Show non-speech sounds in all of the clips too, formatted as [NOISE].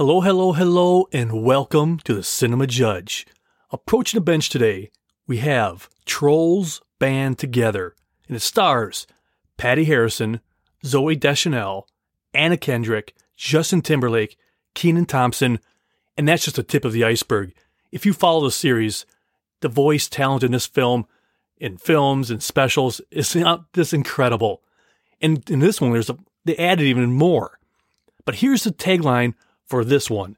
Hello, hello, hello, and welcome to the Cinema Judge. Approaching the bench today, we have Trolls Band Together, and it stars Patti Harrison, Zooey Deschanel, Anna Kendrick, Justin Timberlake, Kenan Thompson, and that's just the tip of the iceberg. If you follow the series, the voice talent in this film, in films and specials, is not this incredible. And in this one, there's a, they added even more. But here's the tagline for this one.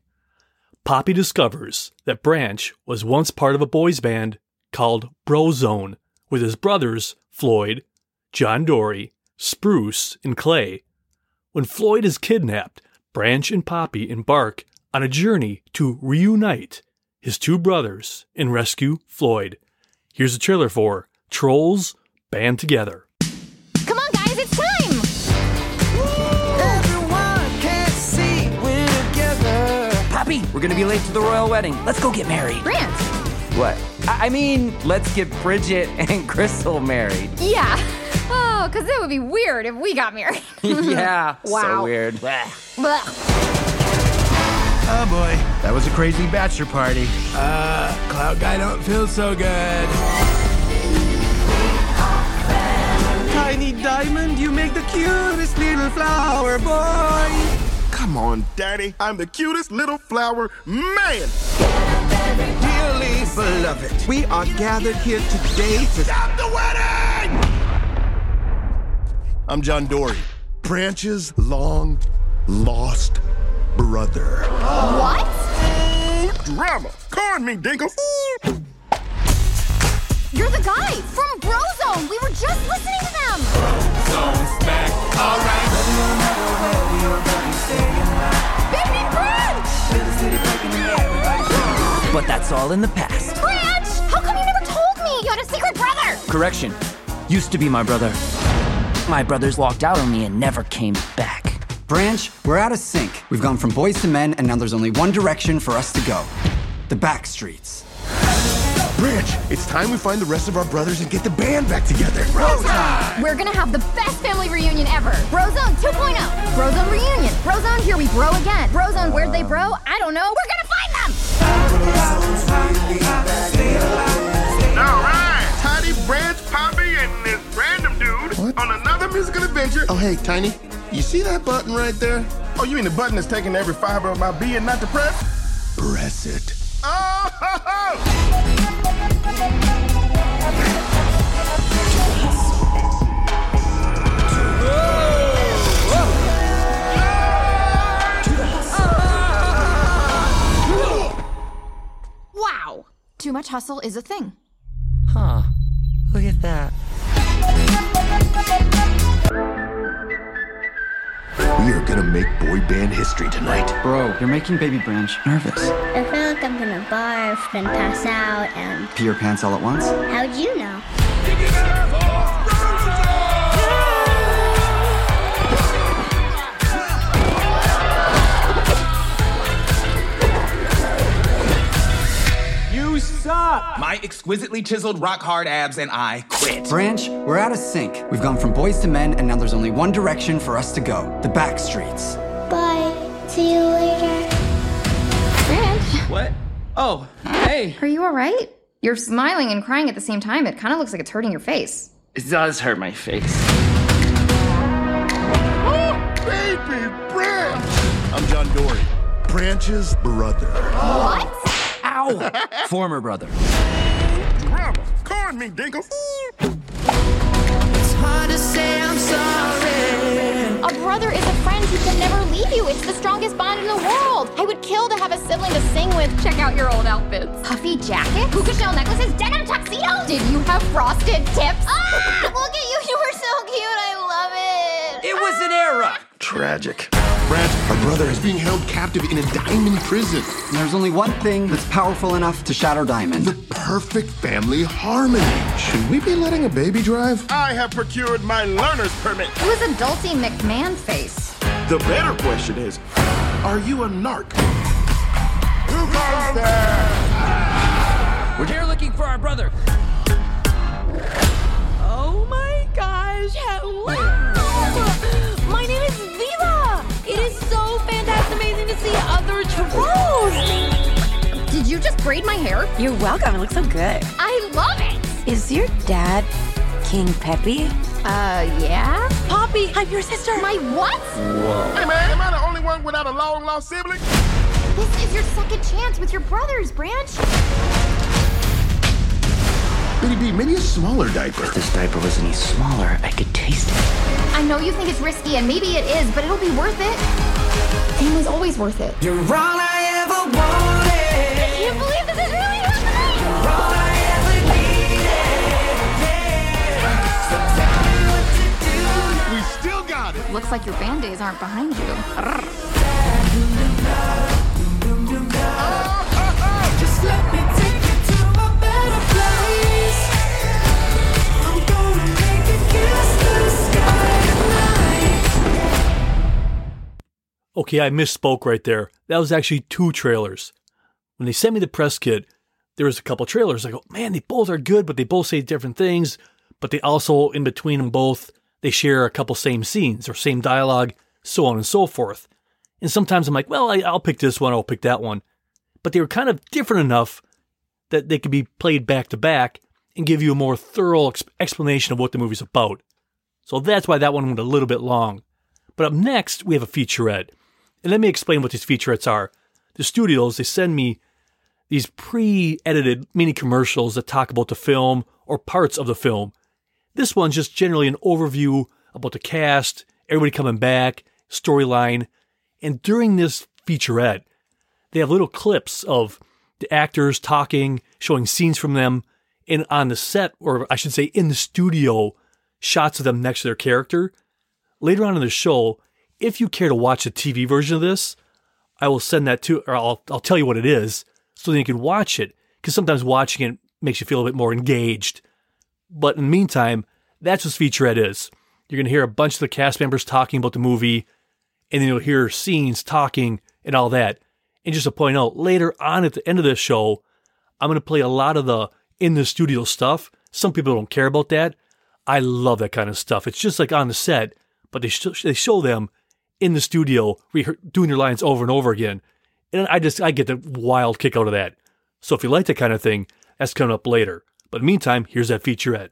Poppy discovers that Branch was once part of a boys band called Brozone with his brothers Floyd, John Dory, Spruce, and Clay. When Floyd is kidnapped, Branch and Poppy embark on a journey to reunite his two brothers and rescue Floyd. Here's a trailer for Trolls Band Together. Poppy, we're gonna be late to the royal wedding. Let's go get married. Branch! What? I I mean, let's get Bridget [LAUGHS] and Crystal married. Yeah. Oh, because it would be weird if we got married. [LAUGHS] yeah. [LAUGHS] Wow. So weird. Blech. Oh boy, that was a crazy bachelor party. Uh, Cloud Guy don't feel so good. Tiny diamond, you make the cutest little flower boy. Come on, Daddy. I'm the cutest little flower man. Dearly beloved, we are gathered here today to Stop the wedding! I'm John Dory, Branch's long lost brother. What? Drama. Corn me, Dinkle. You're the guy from Brozone! We were just listening to them! Baby Branch! But that's all in the past. Branch! How come you never told me? You had a secret brother! Correction. Used to be my brother. My brothers walked out on me and never came back. Branch, we're out of sync. We've gone from boys to men, and now there's only one direction for us to go the back streets. Branch, it's time we find the rest of our brothers and get the band back together. We're gonna have the best family reunion ever! Brozone 2.0! Brozone reunion! Brozone here we bro again! Brozone where'd they bro? I don't know! We're gonna find them! All right. Tiny, Branch, Poppy, and this random dude on another musical adventure. Oh, hey, Tiny. You see that button right there? Oh, you mean the button that's taking every fiber of my being not to press? Press it. Oh! Wow! Too much hustle is a thing. Huh. Look at that. We are gonna make boy band history tonight. Bro, you're making baby Branch nervous. I feel like I'm gonna barf and pass out and Pee your pants all at once? how'd you know? You suck. My exquisitely chiseled rock hard abs and I quit. Branch, we're out of sync. We've gone from boys to men, and now there's only one direction for us to go the back streets. Bye. See you later. Branch, What? Oh, hey. are you alright? You're smiling and crying at the same time. It kind of looks like it's hurting your face. It does hurt my face. Oh, [GASPS] Baby Branch! I'm John Dory, Branch's brother. What? Ow! [LAUGHS] Former brother. Drama. Corn me, Dinkle. It's hard to say I'm sorry. A brother is a friend who can never leave you. It's the strongest bond in the world. I would kill to have a sibling to sing with. Check out your old outfits. Puffy jackets, puka shell necklaces, denim tuxedo. Did you have frosted tips? Ah! Look at you. You were so cute. I love it. It was an era. Tragic. Branch, our brother is being held captive in a diamond prison. And there's only one thing that's powerful enough to shatter Diamond. The perfect family harmony. Should we be letting a baby drive? I have procured my learner's permit. Who's a Dulcie McMahon face? The better question is, are you a narc? Who goes there? We're here looking for our brother. Oh my gosh, hello! to other. Did you just braid my hair? You're welcome. It looks so good. I love it. Is your dad King Peppy? Uh, yeah? Poppy, I'm your sister. My what? Whoa. Hey, man, am I the only one without a long lost sibling? This is your second chance with your brothers, Branch. Bitty B, maybe a smaller diaper. If this diaper was any smaller, I could taste it. I know you think it's risky, and maybe it is, but it'll be worth it. Family's always worth it. You're all I ever wanted. I can't believe this is really happening! You're All I ever needed. So tell me what to do. We still got it. Looks like your band days aren't behind you. Just let me Okay, I misspoke right there. That was actually two trailers. When they sent me the press kit, there was a couple trailers. I go, man, they both are good, but they both say different things. But they also, in between them both, they share a couple same scenes or same dialogue, so on and so forth. And sometimes I'm like, well, I, I'll pick this one, I'll pick that one. But they were kind of different enough that they could be played back to back and give you a more thorough ex- explanation of what the movie's about. So that's why that one went a little bit long. But up next, we have a featurette. And let me explain what these featurettes are. The studios, they send me these pre edited mini commercials that talk about the film or parts of the film. This one's just generally an overview about the cast, everybody coming back, storyline. And during this featurette, they have little clips of the actors talking, showing scenes from them, and on the set, or I should say in the studio, shots of them next to their character. Later on in the show, if you care to watch the TV version of this, I will send that to, or I'll, I'll tell you what it is so that you can watch it. Because sometimes watching it makes you feel a bit more engaged. But in the meantime, that's what featurette is. You're going to hear a bunch of the cast members talking about the movie, and then you'll hear scenes talking and all that. And just to point out, later on at the end of this show, I'm going to play a lot of the in the studio stuff. Some people don't care about that. I love that kind of stuff. It's just like on the set, but they, sh- they show them in the studio rehe- doing your lines over and over again. And I just, I get the wild kick out of that. So if you like that kind of thing, that's coming up later. But in the meantime, here's that featurette.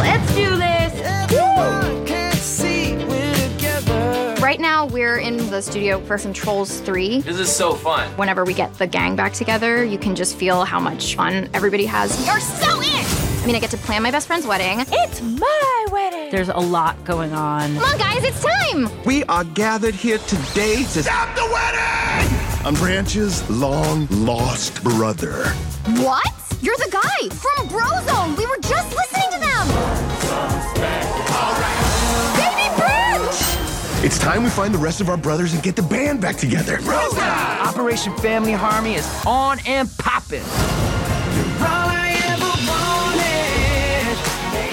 Let's do this! Everyone can see we're together. Right now, we're in the studio for some Trolls 3. This is so fun. Whenever we get the gang back together, you can just feel how much fun everybody has. You're so in! I mean, I get to plan my best friend's wedding. It's my wedding. There's a lot going on. Come on, guys, it's time! We are gathered here today to Stop the wedding! I'm Branch's long lost brother. What? You're the guy from Brozone! We were just listening to them! Baby Branch! It's time we find the rest of our brothers and get the band back together. Operation Family Harmony is on and popping.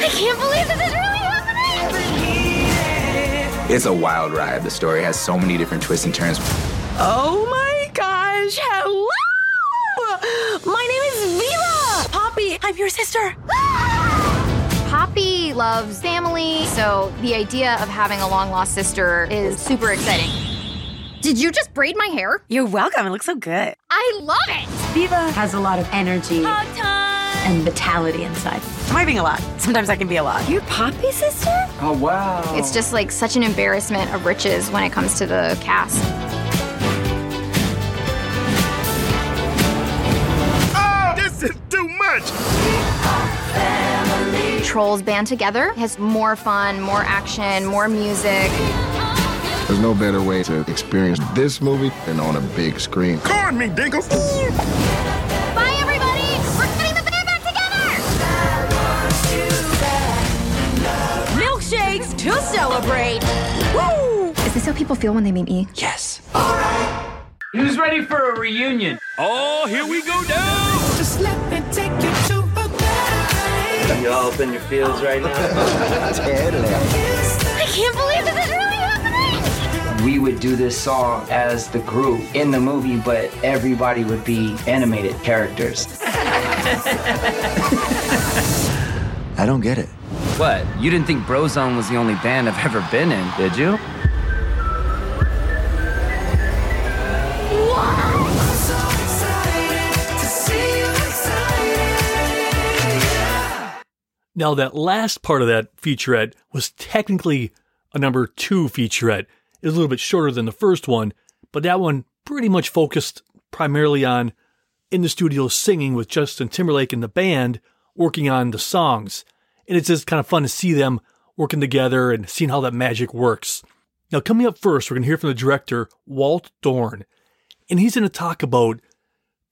I can't believe this is really happening! It's a wild ride. The story has so many different twists and turns. Oh my gosh, hello! My name is Viva! Poppy, I'm your sister. [LAUGHS] Poppy loves family, so the idea of having a long lost sister is super exciting. Did you just braid my hair? You're welcome. It looks so good. I love it! Viva has a lot of energy Hug time. And vitality inside. Am I a lot? Sometimes I can be a lot. You're Poppy's sister? Oh, wow. It's just like such an embarrassment of riches when it comes to the cast. Oh, this is too much! Trolls band together has more fun, more action, more music. There's no better way to experience this movie than on a big screen. Corn me, Dinkle! People feel when they meet me? Yes. Who's ready for a reunion? Oh, here we go now! Just let me take you to a place. You all up in your feels right now? I can't believe this is really happening! We would do this song as the group in the movie, but everybody would be animated characters. I don't get it. What? You didn't think Brozone was the only band I've ever been in, did you? So excited to see you Now, that last part of that featurette was technically a number two featurette. It was a little bit shorter than the first one, but that one pretty much focused primarily on in the studio singing with Justin Timberlake and the band working on the songs. And it's just kind of fun to see them working together and seeing how that magic works. Now, coming up first, we're going to hear from the director, Walt Dohrn. And he's going to talk about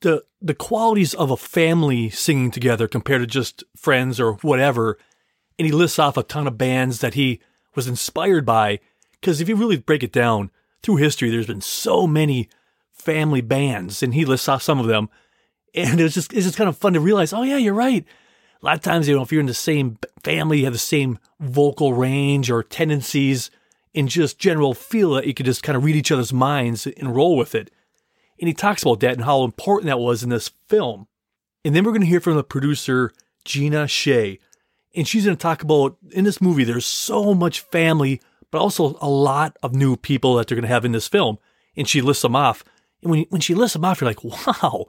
the the qualities of a family singing together compared to just friends or whatever. And he lists off a ton of bands that he was inspired by. Because if you really break it down through history, there's been so many family bands, and he lists off some of them. And it's just it's just kind of fun to realize, oh yeah, you're right. A lot of times, you know, if you're in the same family, you have the same vocal range or tendencies, and just general feel that you could just kind of read each other's minds and roll with it. And he talks about that and how important that was in this film. And then we're going to hear from the producer, Gina Shay. And she's going to talk about in this movie, there's so much family, but also a lot of new people that they're going to have in this film. And she lists them off. And when, when she lists them off, you're like, [LAUGHS] wow,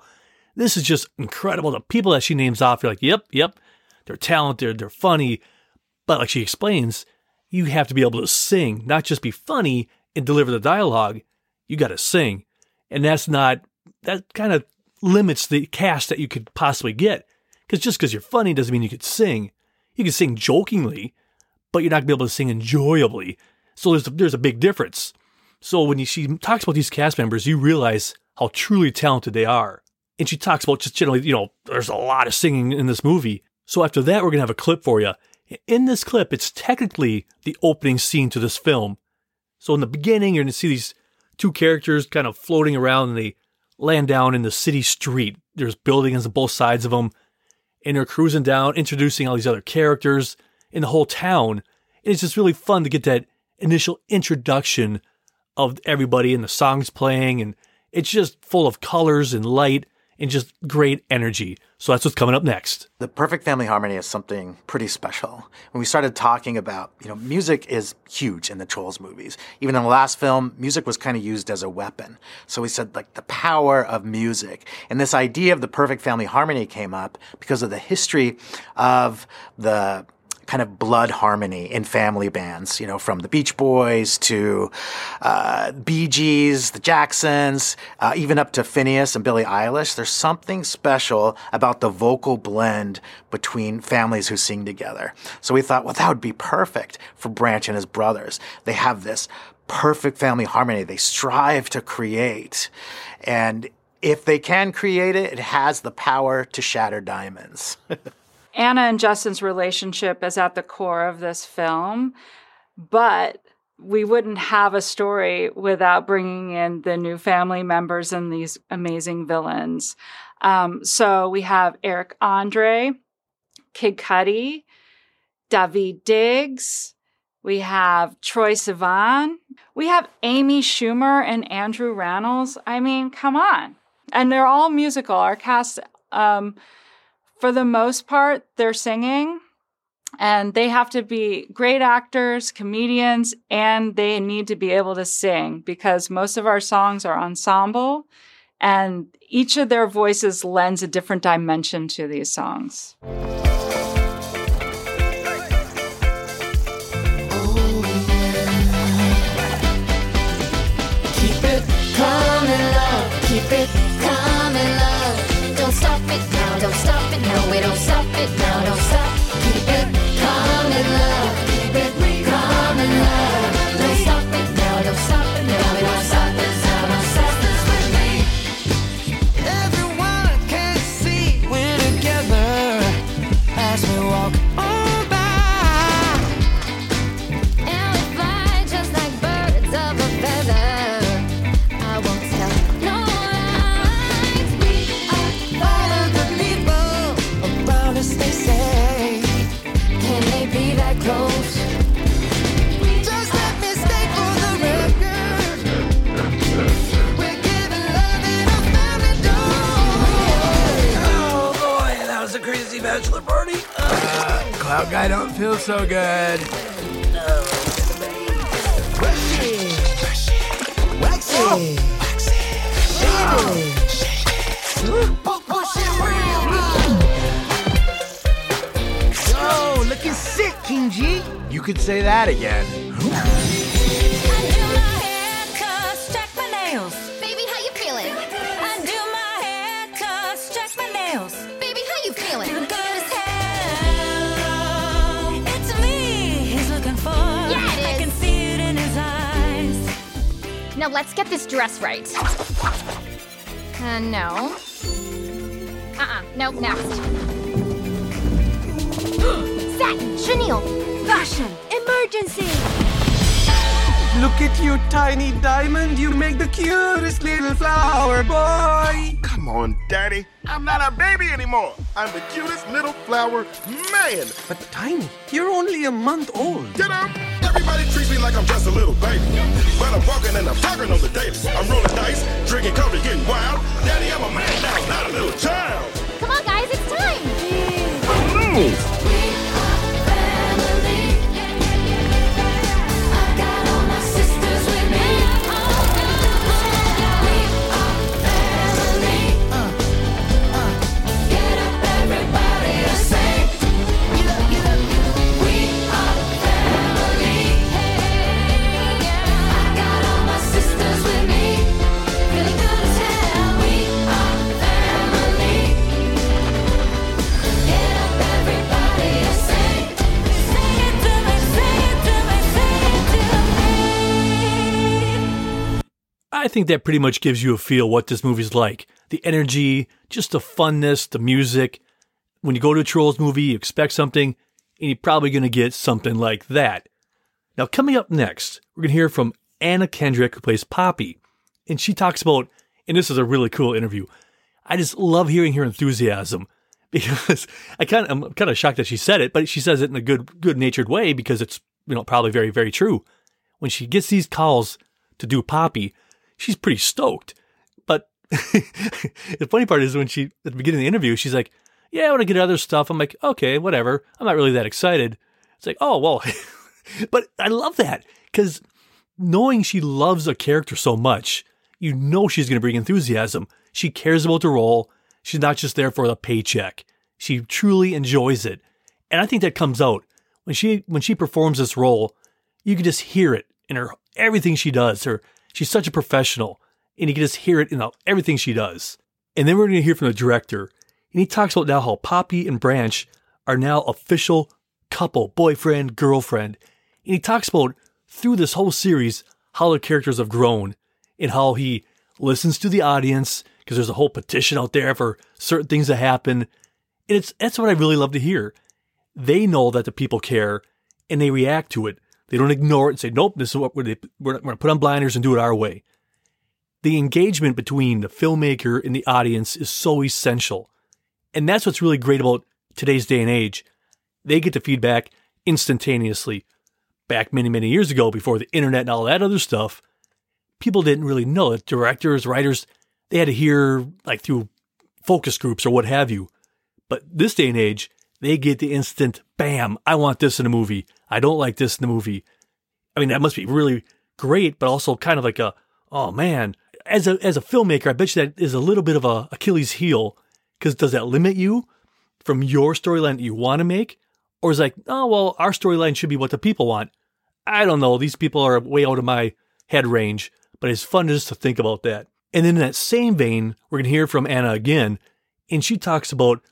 this is just incredible. The people that she names off, you're like, yep, yep, they're talented, they're funny. But like she explains, you have to be able to sing, not just be funny and deliver the dialogue. You got to sing and that's not that kind of limits the cast that you could possibly get. Because just because you're funny doesn't mean you could sing. You can sing jokingly, but you're not gonna be able to sing enjoyably. So there's a, there's a big difference. So when you, she talks about these cast members, you realize how truly talented they are. And she talks about just generally, you know, there's a lot of singing in this movie. So after that, we're gonna have a clip for you. In this clip, it's technically the opening scene to this film. So in the beginning, you're gonna see these two characters kind of floating around and they land down in the city street. There's buildings on both sides of them, and they're cruising down, introducing all these other characters in the whole town. And it's just really fun to get that initial introduction of everybody and the songs playing, and it's just full of colors and light and just great energy. So that's what's coming up next. The perfect family harmony is something pretty special. When we started talking about, you know, music is huge in the Trolls movies. Even in the last film, music was kind of used as a weapon. So we said like the power of music. And this idea of the perfect family harmony came up because of the history of the kind of blood harmony in family bands, you know, from the Beach Boys to uh, Bee Gees, the Jacksons, uh, even up to Finneas and Billie Eilish. There's something special about the vocal blend between families who sing together. So we thought, well, that would be perfect for Branch and his brothers. They have this perfect family harmony they strive to create. And if they can create it, it has the power to shatter diamonds. [LAUGHS] Anna and Justin's relationship is at the core of this film, but we wouldn't have a story without bringing in the new family members and these amazing villains. Um, so we have Eric Andre, Kid Cudi, Daveed Diggs. We have Troye Sivan. We have Amy Schumer and Andrew Rannells. I mean, come on. And they're all musical. Our cast, um, for the most part, they're singing and they have to be great actors, comedians, and they need to be able to sing because most of our songs are ensemble and each of their voices lends a different dimension to these songs. Keep it coming, love. Don't stop it now. Don't stop it. We don't stop it now. Don't stop. Cloud Guy don't feel so good. Waxy. Push it real good. Oh, sick, King G. You could say that again. Now let's get this dress right. Uh, no. Uh-uh, nope, next. [GASPS] Satin, chenille. Fashion, emergency. Look at you, tiny diamond. You make the cutest little flower boy. Come on, Daddy. I'm not a baby anymore. I'm the cutest little flower man. But Tiny, you're only a month old. Get up! Treats me like I'm just a little baby. But I'm walking and I'm talking on the daily. I'm rolling dice, drinking coffee, getting wild. Daddy, I'm a man now, not a little child. Come on, guys, it's time. I think that pretty much gives you a feel what this movie's like. The energy, just the funness, the music. When you go to a Trolls movie, you expect something, and you're probably going to get something like that. Now, coming up next, we're going to hear from Anna Kendrick, who plays Poppy. And she talks about, and this is a really cool interview. I just love hearing her enthusiasm [LAUGHS] because I kind of, I'm kind of shocked that she said it, but she says it in a good, good natured way because it's, you know, probably very, very true. When she gets these calls to do Poppy, she's pretty stoked. But [LAUGHS] the funny part is when she, at the beginning of the interview, she's like, yeah, I want to get other stuff. I'm like, okay, whatever. I'm not really that excited. It's like, oh, well, [LAUGHS] but I love that because knowing she loves a character so much, you know she's going to bring enthusiasm. She cares about the role. She's not just there for the paycheck. She truly enjoys it. And I think that comes out when she when she performs this role, you can just hear it in her everything she does. Her she's such a professional, and you can just hear it in everything she does. And then we're going to hear from the director, and he talks about now how Poppy and Branch are now official couple, boyfriend, girlfriend. And he talks about through this whole series how the characters have grown and how he listens to the audience because there's a whole petition out there for certain things to happen. And it's that's what I really love to hear. They know that the people care and they react to it. They don't ignore it and say, "Nope, this is what we're, we're going to put on blinders and do it our way." The engagement between the filmmaker and the audience is so essential. And that's what's really great about today's day and age. They get the feedback instantaneously. Back many, many years ago, before the internet and all that other stuff, people didn't really know it. Directors, writers, they had to hear like through focus groups or what have you. But this day and age, they get the instant bam, I want this in a movie. I don't like this in the movie. I mean, that must be really great, but also kind of like a, oh man, as a as a filmmaker, I bet you that is a little bit of a Achilles heel because does that limit you from your storyline that you want to make, or is like, oh well, our storyline should be what the people want. I don't know. These people are way out of my head range, but it's fun just to think about that. And then in that same vein, we're gonna hear from Anna again, and she talks about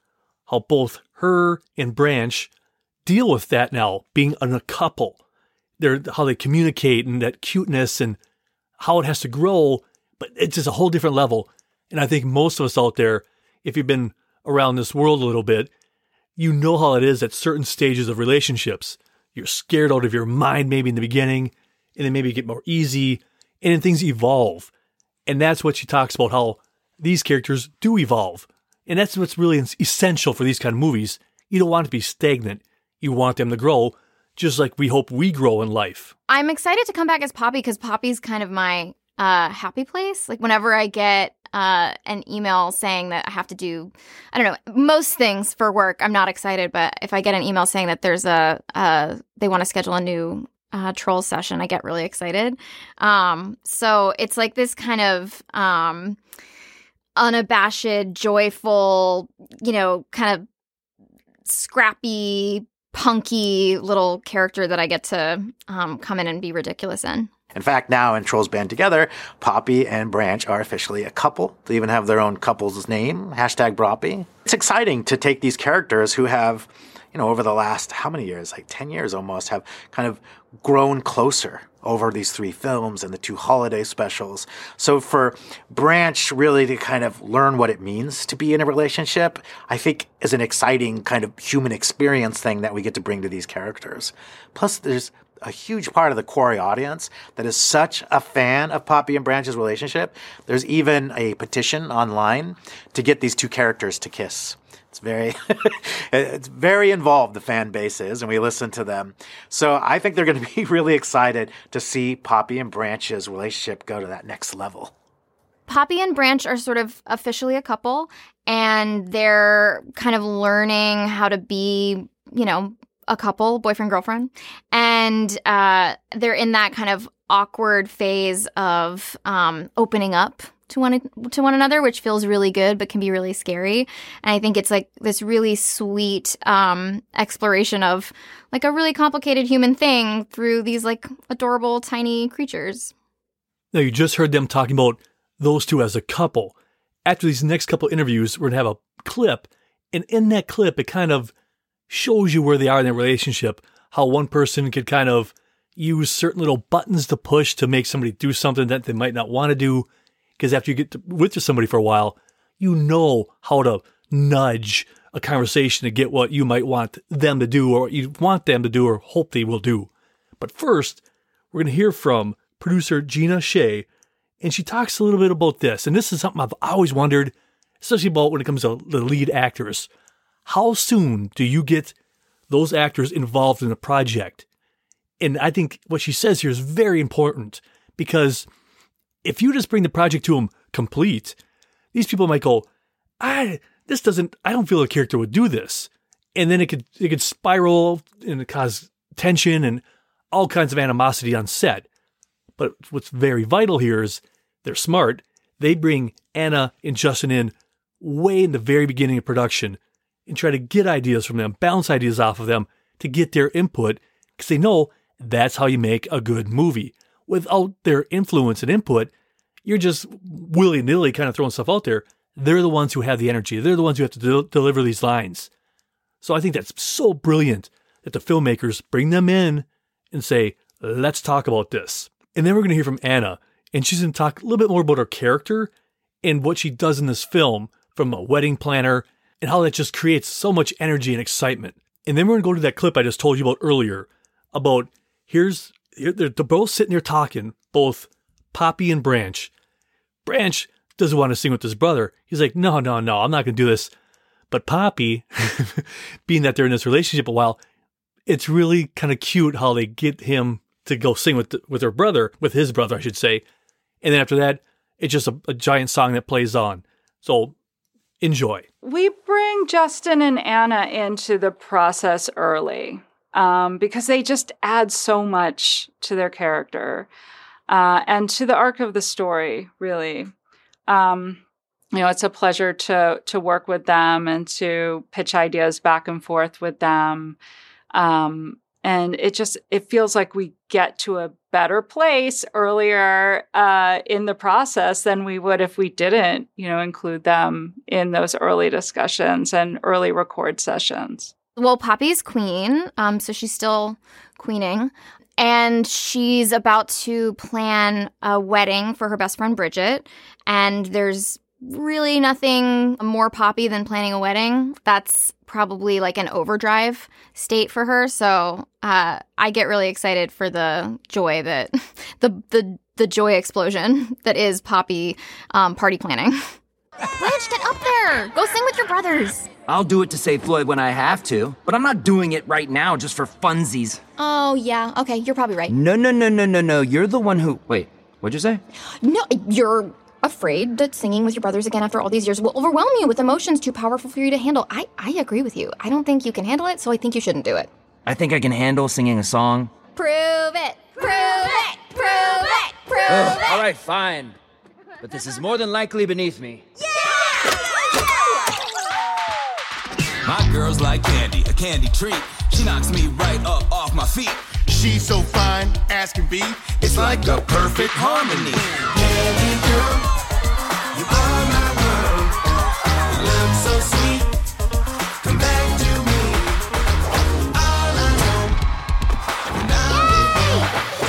how both her and Branch deal with that now, being in a couple. They're how they communicate and that cuteness and how it has to grow, but it's just a whole different level. And I think most of us out there, if you've been around this world a little bit, you know how it is at certain stages of relationships. You're scared out of your mind maybe in the beginning, and then maybe get more easy, and then things evolve. And that's what she talks about how these characters do evolve. And that's what's really essential for these kind of movies. You don't want to be stagnant. You want them to grow, just like we hope we grow in life. I'm excited to come back as Poppy because Poppy's kind of my uh, happy place. Like whenever I get uh, an email saying that I have to do, I don't know, most things for work, I'm not excited. But if I get an email saying that there's a, uh, they want to schedule a new uh, troll session, I get really excited. Um, so it's like this kind of um, unabashed, joyful, you know, kind of scrappy punky little character that I get to um, come in and be ridiculous in. In fact, now in Trolls Band Together, Poppy and Branch are officially a couple. They even have their own couple's name, hashtag Broppy. It's exciting to take these characters who have, you know, over the last, how many years? Like 10 years almost, have kind of grown closer over these three films and the two holiday specials. So for Branch really to kind of learn what it means to be in a relationship, I think is an exciting kind of human experience thing that we get to bring to these characters. Plus there's a huge part of the Quarry audience that is such a fan of Poppy and Branch's relationship. There's even a petition online to get these two characters to kiss. It's very, [LAUGHS] it's very involved. The fan base is, and we listen to them. So I think they're going to be [LAUGHS] really excited to see Poppy and Branch's relationship go to that next level. Poppy and Branch are sort of officially a couple, and they're kind of learning how to be, you know, a couple, boyfriend, girlfriend. And uh, they're in that kind of awkward phase of um, opening up to one to one another, which feels really good but can be really scary. And I think it's like this really sweet um, exploration of like a really complicated human thing through these like adorable tiny creatures. Now you just heard them talking about those two as a couple. After these next couple interviews, we're gonna have a clip, and in that clip, it kind of shows you where they are in their relationship. How one person could kind of use certain little buttons to push to make somebody do something that they might not want to do. Because after you get to, with somebody for a while, you know how to nudge a conversation to get what you might want them to do or you want them to do or hope they will do. But first, we're going to hear from producer Gina Shay, and she talks a little bit about this. And this is something I've always wondered, especially about when it comes to the lead actors. How soon do you get those actors involved in a project? And I think what she says here is very important because if you just bring the project to them complete, these people might go, I this doesn't I don't feel a character would do this. And then it could it could spiral and cause tension and all kinds of animosity on set. But what's very vital here is they're smart. They bring Anna and Justin in way in the very beginning of production and try to get ideas from them, bounce ideas off of them to get their input because they know that's how you make a good movie. Without their influence and input, you're just willy nilly kind of throwing stuff out there. They're the ones who have the energy. They're the ones who have to del- deliver these lines. So I think that's so brilliant that the filmmakers bring them in and say, let's talk about this. And then we're going to hear from Anna, and she's going to talk a little bit more about her character and what she does in this film from a wedding planner and how that just creates so much energy and excitement. And then we're going to go to that clip I just told you about earlier about here's they're, both sitting there talking, both Poppy and Branch. Branch doesn't want to sing with his brother. He's like, no, no, no, I'm not going to do this. But Poppy, [LAUGHS] being that they're in this relationship a while, it's really kind of cute how they get him to go sing with with her brother, with his brother, I should say. And then after that, it's just a, a giant song that plays on. So enjoy. We bring Justin and Anna into the process early um, because they just add so much to their character uh, and to the arc of the story, really. Um, you know, it's a pleasure to to work with them and to pitch ideas back and forth with them. Um, and it just it feels like we get to a better place earlier uh, in the process than we would if we didn't you know include them in those early discussions and early record sessions. Well poppy's queen um, so she's still queening. And she's about to plan a wedding for her best friend bridget. And there's really nothing more poppy than planning a wedding. That's probably like an overdrive state for her. So uh, I get really excited for the joy that [LAUGHS] the the the joy explosion [LAUGHS] that is Poppy um, party planning. [LAUGHS] Blanche, get up there! Go sing with your brothers. I'll do it to save Floyd when I have to, but I'm not doing it right now just for funsies. Oh yeah, okay, you're probably right. No, no, no, no, no, no. You're the one who. Wait, what'd you say? No, you're afraid that singing with your brothers again after all these years will overwhelm you with emotions too powerful for you to handle. I, I agree with you. I don't think you can handle it, so I think you shouldn't do it. I think I can handle singing a song. Prove it! Prove it! Prove it! Prove Ugh, it! all right, fine. But this is more than likely beneath me. Yeah! My girl's like candy, a candy treat. She knocks me right up off my feet. She's so fine, as can be. It's like the perfect harmony. Candy girl, You're my world, look so sweet. Come back to me. All I know. Now baby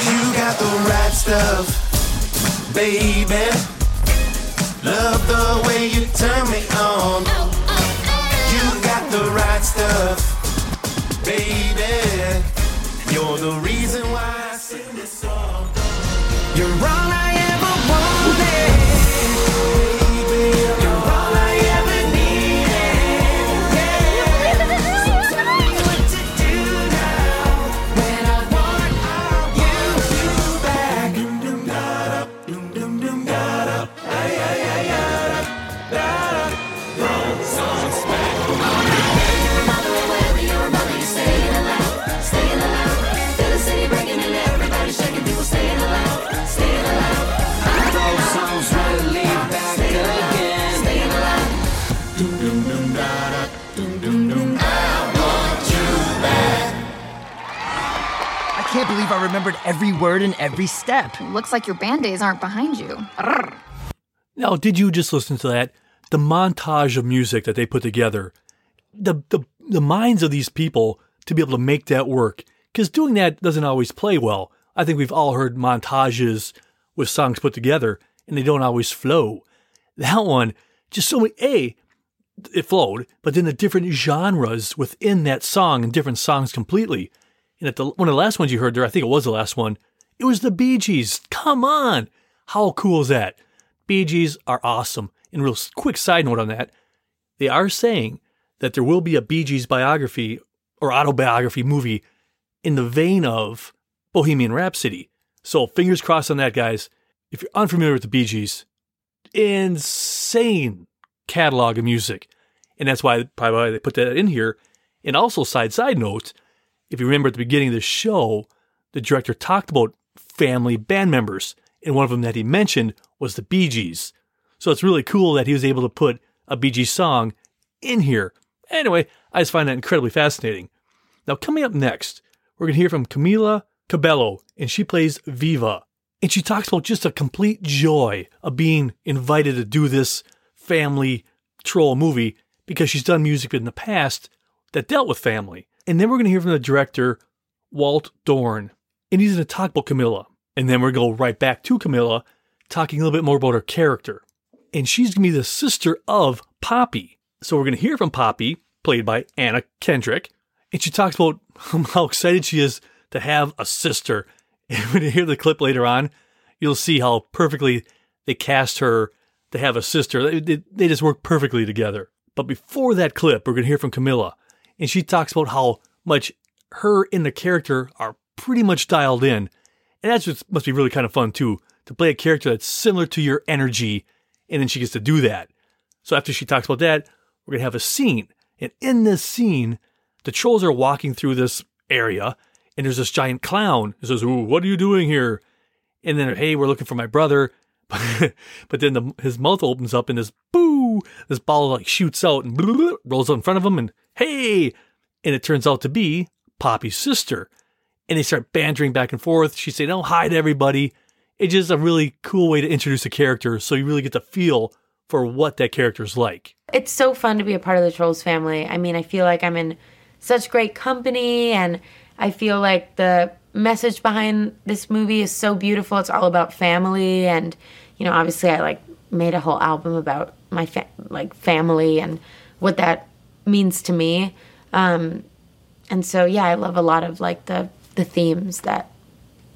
You got the right stuff baby. Love the way You turn me on. You got the can't believe I remembered every word and every step. Looks like your band aids aren't behind you. Now, did you just listen to that? The montage of music that they put together, the the the minds of these people to be able to make that work. Because doing that doesn't always play well. I think we've all heard montages with songs put together, and they don't always flow. That one, just so many. A, it flowed, but then the different genres within that song and different songs completely. And at the one of the last ones you heard there, I think it was the last one. It was the Bee Gees. Come on, how cool is that? Bee Gees are awesome. And real quick side note on that, they are saying that there will be a Bee Gees biography or autobiography movie in the vein of Bohemian Rhapsody. So fingers crossed on that, guys. If you're unfamiliar with the Bee Gees, insane catalog of music. And that's why probably why they put that in here. And also, side side note, if you remember at the beginning of the show, the director talked about family band members, and one of them that he mentioned was the Bee Gees. So it's really cool that he was able to put a Bee Gees song in here. Anyway, I just find that incredibly fascinating. Now, coming up next, we're going to hear from Camila Cabello, and she plays Viva. And she talks about just a complete joy of being invited to do this family troll movie because she's done music in the past that dealt with family. And then we're going to hear from the director, Walt Dohrn, and he's going to talk about Camila. And then we're going to go right back to Camila, talking a little bit more about her character. And she's going to be the sister of Poppy. So we're going to hear from Poppy, played by Anna Kendrick. And she talks about [LAUGHS] how excited she is to have a sister. [LAUGHS] And when you hear the clip later on, you'll see how perfectly they cast her to have a sister. They, they, they just work perfectly together. But before that clip, we're going to hear from Camila. And she talks about how much her and the character are pretty much dialed in. And that's just must be really kind of fun too, to play a character that's similar to your energy. And then she gets to do that. So after she talks about that, we're to have a scene. And in this scene, the trolls are walking through this area and there's this giant clown who says, Ooh, what are you doing here? And then, hey, we're looking for my brother. [LAUGHS] but then the, his mouth opens up and this boo, this ball like shoots out and [LAUGHS] rolls out in front of him and hey, and it turns out to be Poppy's sister. And they start bantering back and forth. She's saying, oh, hi to everybody. It's just a really cool way to introduce a character so you really get the feel for what that character's like. It's so fun to be a part of the Trolls family. I mean, I feel like I'm in such great company, and I feel like the message behind this movie is so beautiful. It's all about family, and you know, obviously, I like made a whole album about my fa- like family and what that means to me. Um, and so, yeah, I love a lot of like the the themes that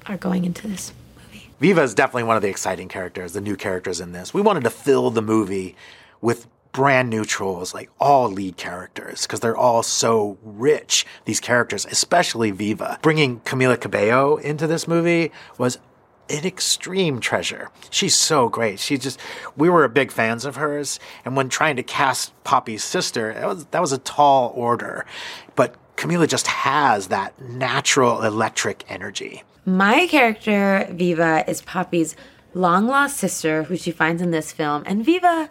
are going into this. Movie. Viva is definitely one of the exciting characters, the new characters in this. We wanted to fill the movie with brand new trolls, like all lead characters, because they're all so rich, these characters, especially Viva. Bringing Camila Cabello into this movie was an extreme treasure. She's so great. She just, we were big fans of hers. And when trying to cast Poppy's sister, was, that was a tall order. But Camila just has that natural electric energy. My character, Viva, is Poppy's long lost sister, who she finds in this film. And Viva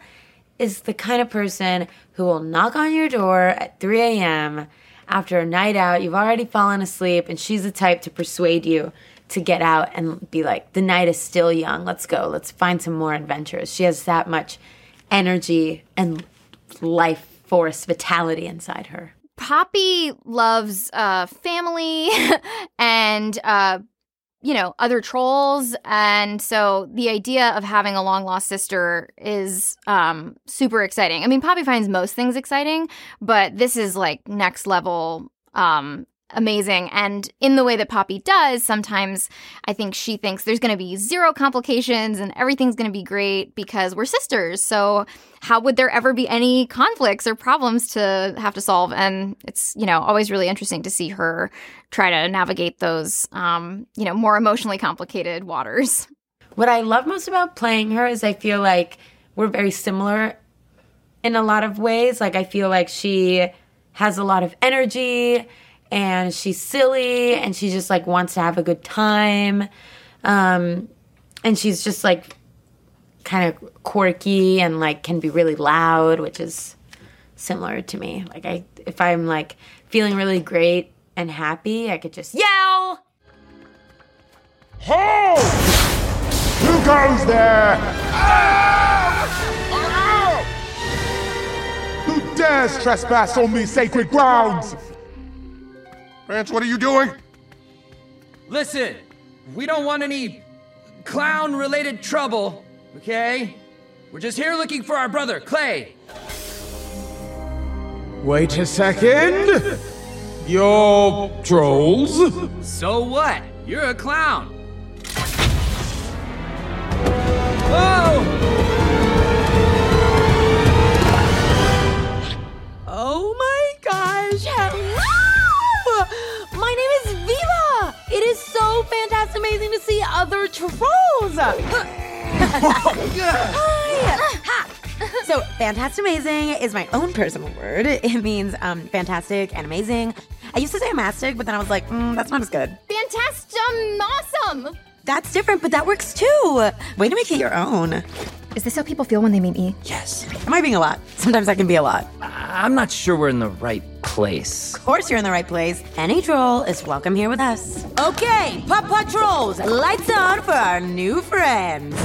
is the kind of person who will knock on your door at 3 a.m. after a night out. You've already fallen asleep, and she's the type to persuade you to get out and be like, the night is still young. Let's go. Let's find some more adventures. She has that much energy and life force, vitality inside her. Poppy loves uh, family [LAUGHS] and uh, you know other trolls, and so the idea of having a long lost sister is um, super exciting. I mean, Poppy finds most things exciting, but this is like next level um, amazing. And in the way that Poppy does, sometimes I think she thinks there's going to be zero complications and everything's going to be great because we're sisters. So how would there ever be any conflicts or problems to have to solve? And it's, you know, always really interesting to see her try to navigate those, um, you know, more emotionally complicated waters. What I love most about playing her is I feel like we're very similar in a lot of ways. Like, I feel like she has a lot of energy and she's silly and she just like wants to have a good time. Um, and she's just like kind of quirky and like can be really loud, which is similar to me. Like I if I'm like feeling really great and happy, I could just yell. Ho! Who goes there? Who dares trespass on me sacred grounds? Vance, what are you doing? Listen, we don't want any clown related trouble, okay? We're just here looking for our brother, Clay. Wait a second. You're trolls? So what? You're a clown. Whoa! Trolls! [LAUGHS] Hi! So, fantastic amazing is my own personal word. It means um, fantastic and amazing. I used to say amastic, but then I was like, mm, that's not as good. Fantastic, awesome! That's different, but that works too. Way to make it your own. Is this how people feel when they meet me? Yes. Am I being a lot? Sometimes I can be a lot. I'm not sure we're in the right place. Of course, you're in the right place. Any troll is welcome here with us. Okay, Pop Pop Trolls, lights on for our new friends.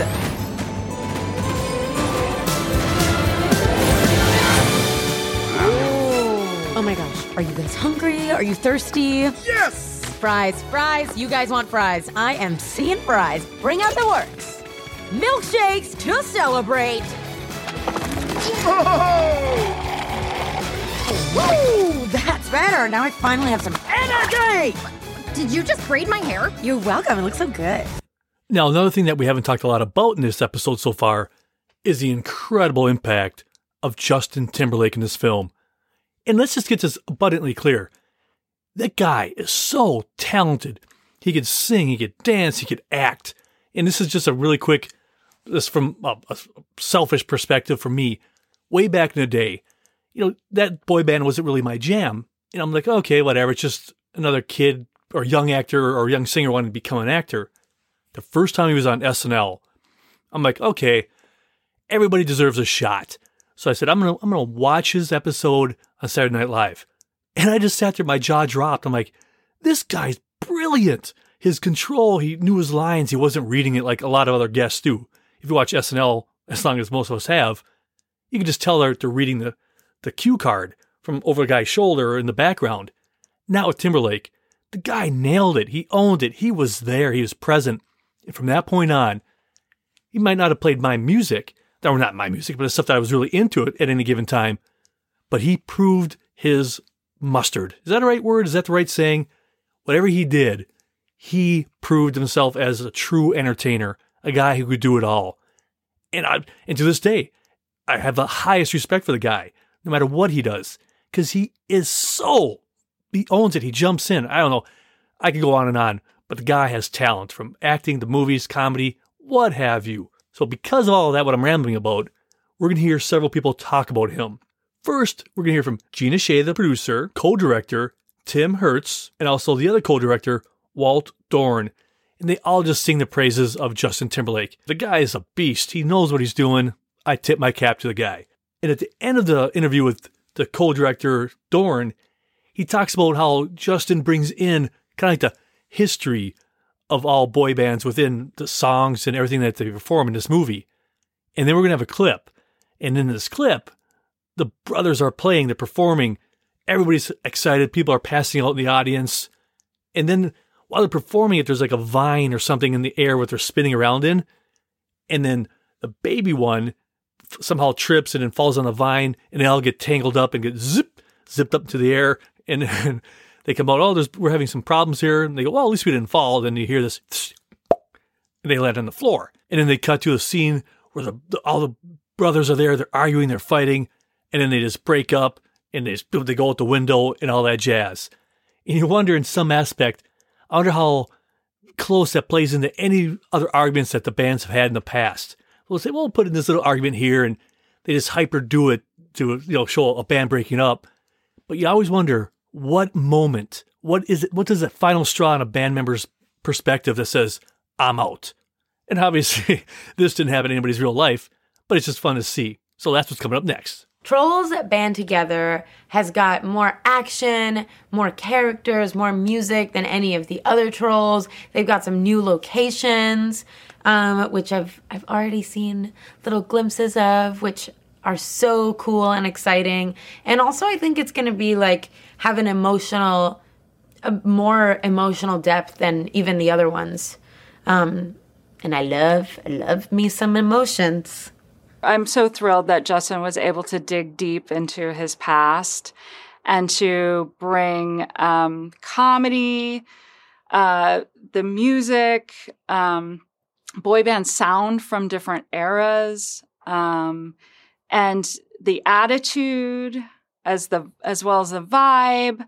Oh my gosh, are you guys hungry? Are you thirsty? Yes! Fries, fries, you guys want fries. I am seeing fries. Bring out the works. Milkshakes to celebrate. Woo! That's better. Now I finally have some energy. Did you just braid my hair? You're welcome. It looks so good. Now, another thing that we haven't talked a lot about in this episode so far is the incredible impact of Justin Timberlake in this film. And let's just get this abundantly clear. That guy is so talented. He could sing, he could dance, he could act. And this is just a really quick, this from a, a selfish perspective for me. Way back in the day, you know, that boy band wasn't really my jam. And I'm like, okay, whatever. It's just another kid or young actor or young singer wanting to become an actor. The first time he was on SNL, I'm like, okay, everybody deserves a shot. So I said, I'm gonna I'm gonna watch his episode on Saturday Night Live. And I just sat there, my jaw dropped. I'm like, this guy's brilliant. His control, he knew his lines, he wasn't reading it like a lot of other guests do. If you watch SNL, as long as most of us have, you can just tell they're, they're reading the, the cue card from over a guy's shoulder or in the background. Not with Timberlake. The guy nailed it. He owned it. He was there. He was present. And from that point on, he might not have played my music, or not my music, but the stuff that I was really into it at any given time. But he proved his mustard. Is that the right word? Is that the right saying? Whatever he did, he proved himself as a true entertainer, a guy who could do it all. And I, and to this day, I have the highest respect for the guy, no matter what he does, because he is so, he owns it. He jumps in. I don't know. I could go on and on, but the guy has talent from acting to movies, comedy, what have you. So because of all of that, what I'm rambling about, we're to hear several people talk about him. First, we're to hear from Gina Shay, the producer, co-director, Tim Hertz, and also the other co-director, Walt Dohrn. And they all just sing the praises of Justin Timberlake. The guy is a beast. He knows what he's doing. I tip my cap to the guy. And at the end of the interview with the co-director Dohrn, he talks about how Justin brings in kind of like the history of all boy bands within the songs and everything that they perform in this movie. And then we're gonna have a clip. And in this clip, the brothers are playing, they're performing, everybody's excited, people are passing out in the audience. And then while they're performing it, there's like a vine or something in the air what they're spinning around in. And then the baby one f- somehow trips and then falls on the vine, and they all get tangled up and get zip, zipped up into the air. And [LAUGHS] they come out, oh, we're having some problems here. And they go, well, at least we didn't fall. Then you hear this, [LAUGHS] and they land on the floor. And then they cut to a scene where the, the all the brothers are there, they're arguing, they're fighting, and then they just break up and they, just, they go out the window and all that jazz. And you wonder in some aspect, I wonder how close that plays into any other arguments that the bands have had in the past. We'll say, well, we'll put in this little argument here, and they just hyper do it to you know show a band breaking up. But you always wonder what moment, what is it, what does that final straw in a band member's perspective that says, I'm out? And obviously, [LAUGHS] this didn't happen in anybody's real life, but it's just fun to see. So that's what's coming up next. Trolls Band Together has got more action, more characters, more music than any of the other Trolls. They've got some new locations, um, which I've I've already seen little glimpses of, which are so cool and exciting. And also, I think it's going to be like have an emotional, more emotional depth than even the other ones. Um, and I love, I love me some emotions. I'm so thrilled that Justin was able to dig deep into his past and to bring um, comedy, uh, the music, um, boy band sound from different eras, um, and the attitude as the as well as the vibe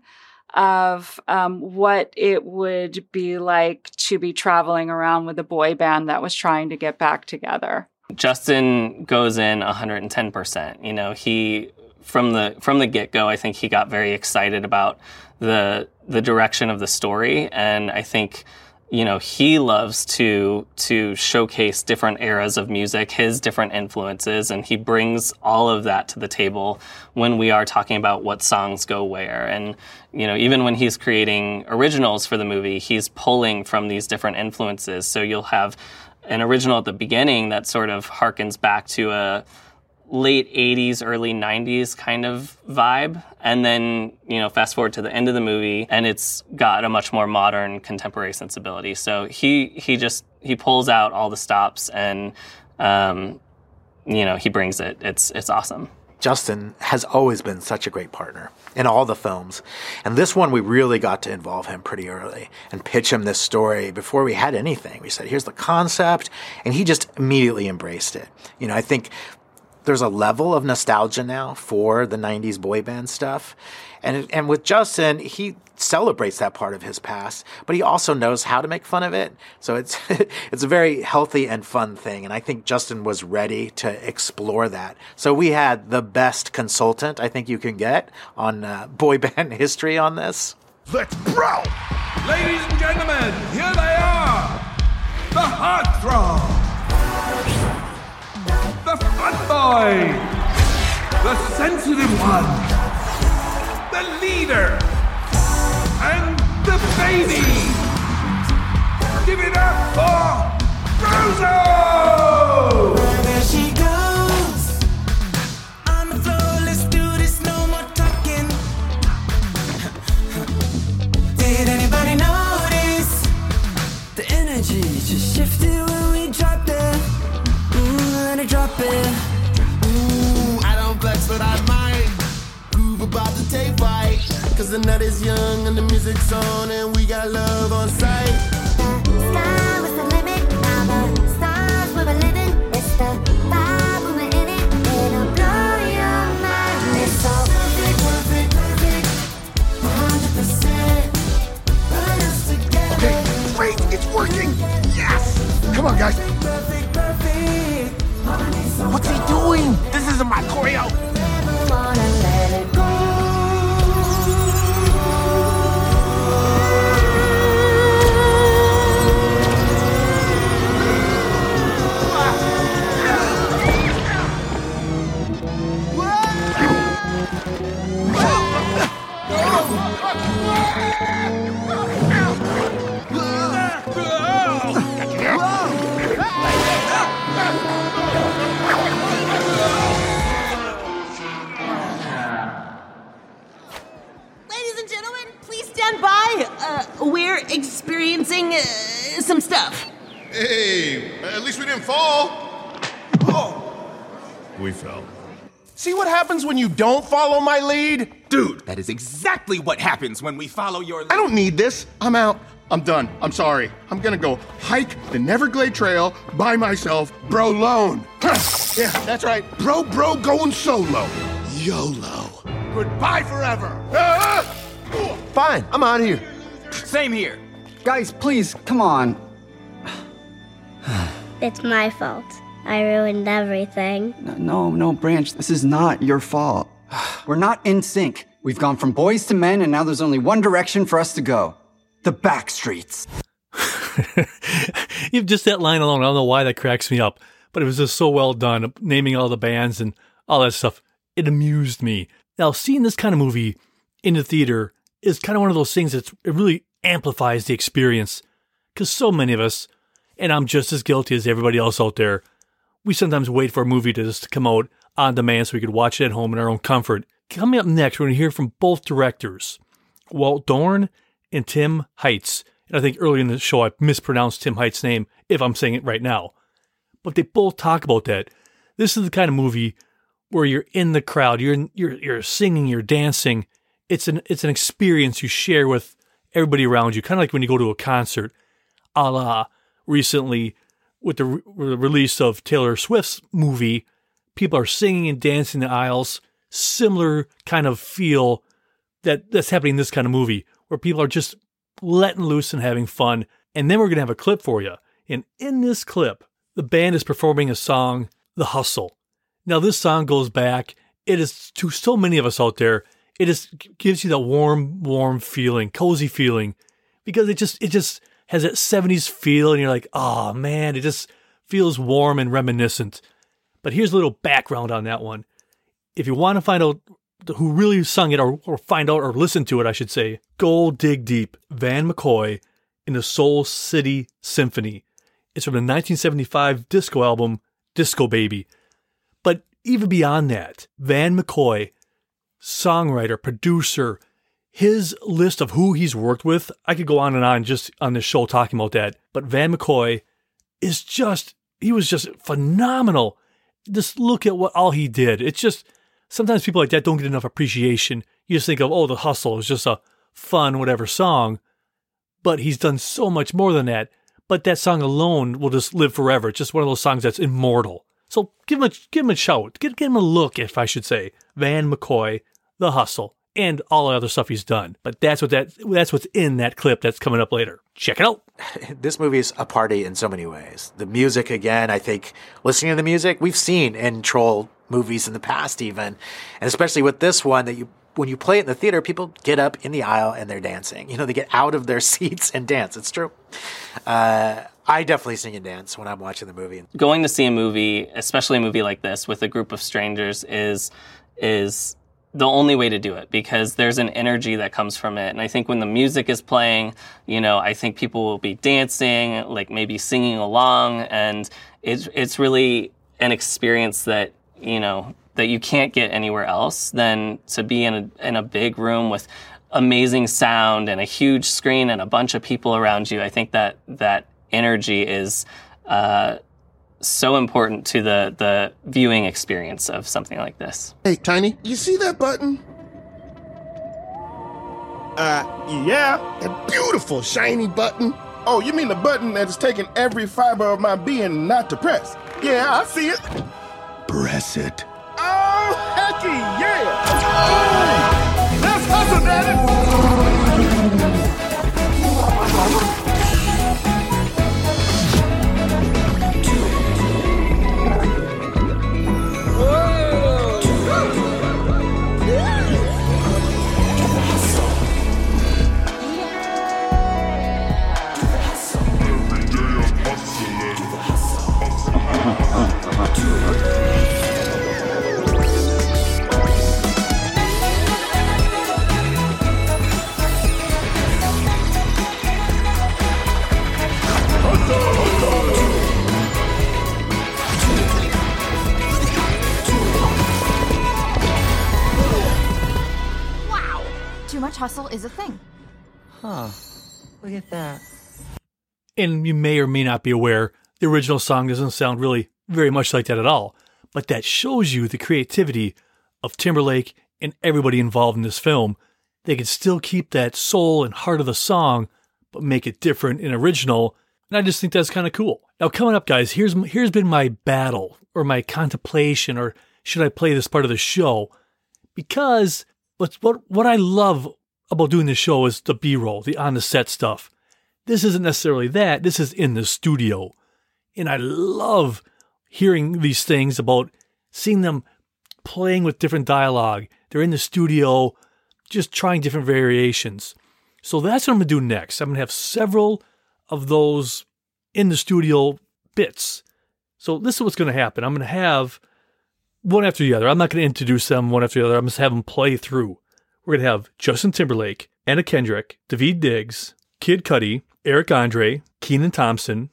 of um, what it would be like to be traveling around with a boy band that was trying to get back together. Justin goes in 110%. You know, he from the from the get-go, I think he got very excited about the the direction of the story and I think you know, he loves to to showcase different eras of music, his different influences and he brings all of that to the table when we are talking about what songs go where and you know, even when he's creating originals for the movie, he's pulling from these different influences. So you'll have an original at the beginning that sort of harkens back to a late 80s early 90s kind of vibe. And then you know fast forward to the end of the movie and it's got a much more modern contemporary sensibility. So he he just he pulls out all the stops and um, you know he brings it. It's it's awesome Justin has always been such a great partner in all the films. And this one, we really got to involve him pretty early and pitch him this story before we had anything. We said, here's the concept. And he just immediately embraced it. You know, I think there's a level of nostalgia now for the 90s boy band stuff. And, and with Justin, he celebrates that part of his past, but he also knows how to make fun of it. So it's [LAUGHS] it's a very healthy and fun thing, and I think Justin was ready to explore that. So we had the best consultant I think you can get on uh, boy [LAUGHS] band history on this. Let's brawl! Ladies and gentlemen, here they are! The Heartthrob! The Sensitive One! The Leader! And the Baby! Give it up for Roso! There she goes. On the floor, let's do this, no more talking. [LAUGHS] Did anybody notice? The energy just shifted when we dropped it. Let drop it. But I might. Groove about to take flight. Cause the nut is young and the music's on, and we got love on sight. Sky was the limit, now the stars we're living. It's the vibe we're in it. It'll blow your mind. It's so perfect, perfect, perfect. 100%. Put us together. Okay, great, it's working! Yes! Come on, guys. Perfect, perfect. What's he doing? This isn't my choreo! Uh, experiencing uh, some stuff. Hey, at least we didn't fall. Oh. We fell. See what happens when you don't follow my lead? Dude, that is exactly what happens when we follow your I don't need this. I'm out. I'm done. I'm sorry. I'm gonna go hike the Neverglade Trail by myself, bro lone. [LAUGHS] yeah, that's right. Bro, bro, going solo. YOLO. Goodbye forever. [LAUGHS] Fine, I'm out of here. Same here. Guys, please, come on. [SIGHS] It's my fault. I ruined everything. No, no, Branch, this is not your fault. [SIGHS] We're not in sync. We've gone from boys to men, and now there's only one direction for us to go the back streets. [LAUGHS] Even just that line alone, I don't know why that cracks me up, but it was just so well done, naming all the bands and all that stuff. It amused me. Now, seeing this kind of movie in the theater is kind of one of those things that it really amplifies the experience. Because so many of us, and I'm just as guilty as everybody else out there, we sometimes wait for a movie to just come out on demand so we could watch it at home in our own comfort. Coming up next, we're going to hear from both directors, Walt Dohrn and Tim Heitz. And I think earlier in the show I mispronounced Tim Heitz' name, if I'm saying it right now. But they both talk about that. This is the kind of movie where you're in the crowd, you're you're you're singing, you're dancing. It's an it's an experience you share with everybody around you, kind of like when you go to a concert, a la recently with the, re- the release of Taylor Swift's movie. People are singing and dancing in the aisles. Similar kind of feel that that's happening in this kind of movie where people are just letting loose and having fun. And then we're going to have a clip for you. And in this clip, the band is performing a song, The Hustle. Now, this song goes back, it is to so many of us out there, it is gives you that warm, warm feeling, cozy feeling, because it just, it just has that 70s feel. And you're like, oh man, it just feels warm and reminiscent. But here's a little background on that one. If you want to find out who really sung it or, or find out or listen to it, I should say, go dig deep. Van McCoy in the Soul City Symphony. It's from the 1975 disco album Disco Baby. But even beyond that, Van McCoy, songwriter, producer, his list of who he's worked with, I could go on and on just on this show talking about that. But Van McCoy is just, he was just phenomenal. Just look at what all he did. It's just, sometimes people like that don't get enough appreciation. You just think of, oh, the hustle is just a fun, whatever song. But he's done so much more than that. But that song alone will just live forever. It's just one of those songs that's immortal. So give him a give him a shout. Give, give him a look, if I should say. Van McCoy, The Hustle, and all the other stuff he's done. But that's what that that's what's in that clip that's coming up later. Check it out. [LAUGHS] this movie is a party in so many ways. The music, again, I think listening to the music we've seen in troll movies in the past, even, and especially with this one that you when you play it in the theater, people get up in the aisle and they're dancing. You know, they get out of their [LAUGHS] seats and dance. It's true. Uh, I definitely sing and dance when I'm watching the movie. Going to see a movie, especially a movie like this, with a group of strangers, is is the only way to do it because there's an energy that comes from it. And I think when the music is playing, you know, I think people will be dancing, like maybe singing along, and it's it's really an experience that you know that you can't get anywhere else than to be in a in a big room with amazing sound and a huge screen and a bunch of people around you. I think that that energy is uh, so important to the the viewing experience of something like this. Hey, Tiny, you see that button? Uh, yeah. That beautiful shiny button. Oh, you mean the button that is taking every fiber of my being not to press? Yeah, I see it. Press it. Oh, hecky yeah! Oh, let's hustle, daddy! Too much hustle is a thing. Huh. Look at that. And you may or may not be aware, the original song doesn't sound really very much like that at all. But that shows you the creativity of Timberlake and everybody involved in this film. They could still keep that soul and heart of the song, but make it different and original. And I just think that's kind of cool. Now, coming up, guys, here's here's been my battle or my contemplation, or should I play this part of the show? Because what's what what I love about doing the show is the B-roll, the on the set stuff. This isn't necessarily that. This is in the studio, and I love hearing these things about seeing them playing with different dialogue. They're in the studio, just trying different variations. So that's what I'm gonna do next. I'm gonna have several of those in the studio bits. So this is what's gonna happen. I'm gonna have one after the other. I'm not gonna introduce them one after the other. I'm just have them play through. We're gonna have Justin Timberlake, Anna Kendrick, Daveed Diggs, Kid Cudi, Eric Andre, Kenan Thompson,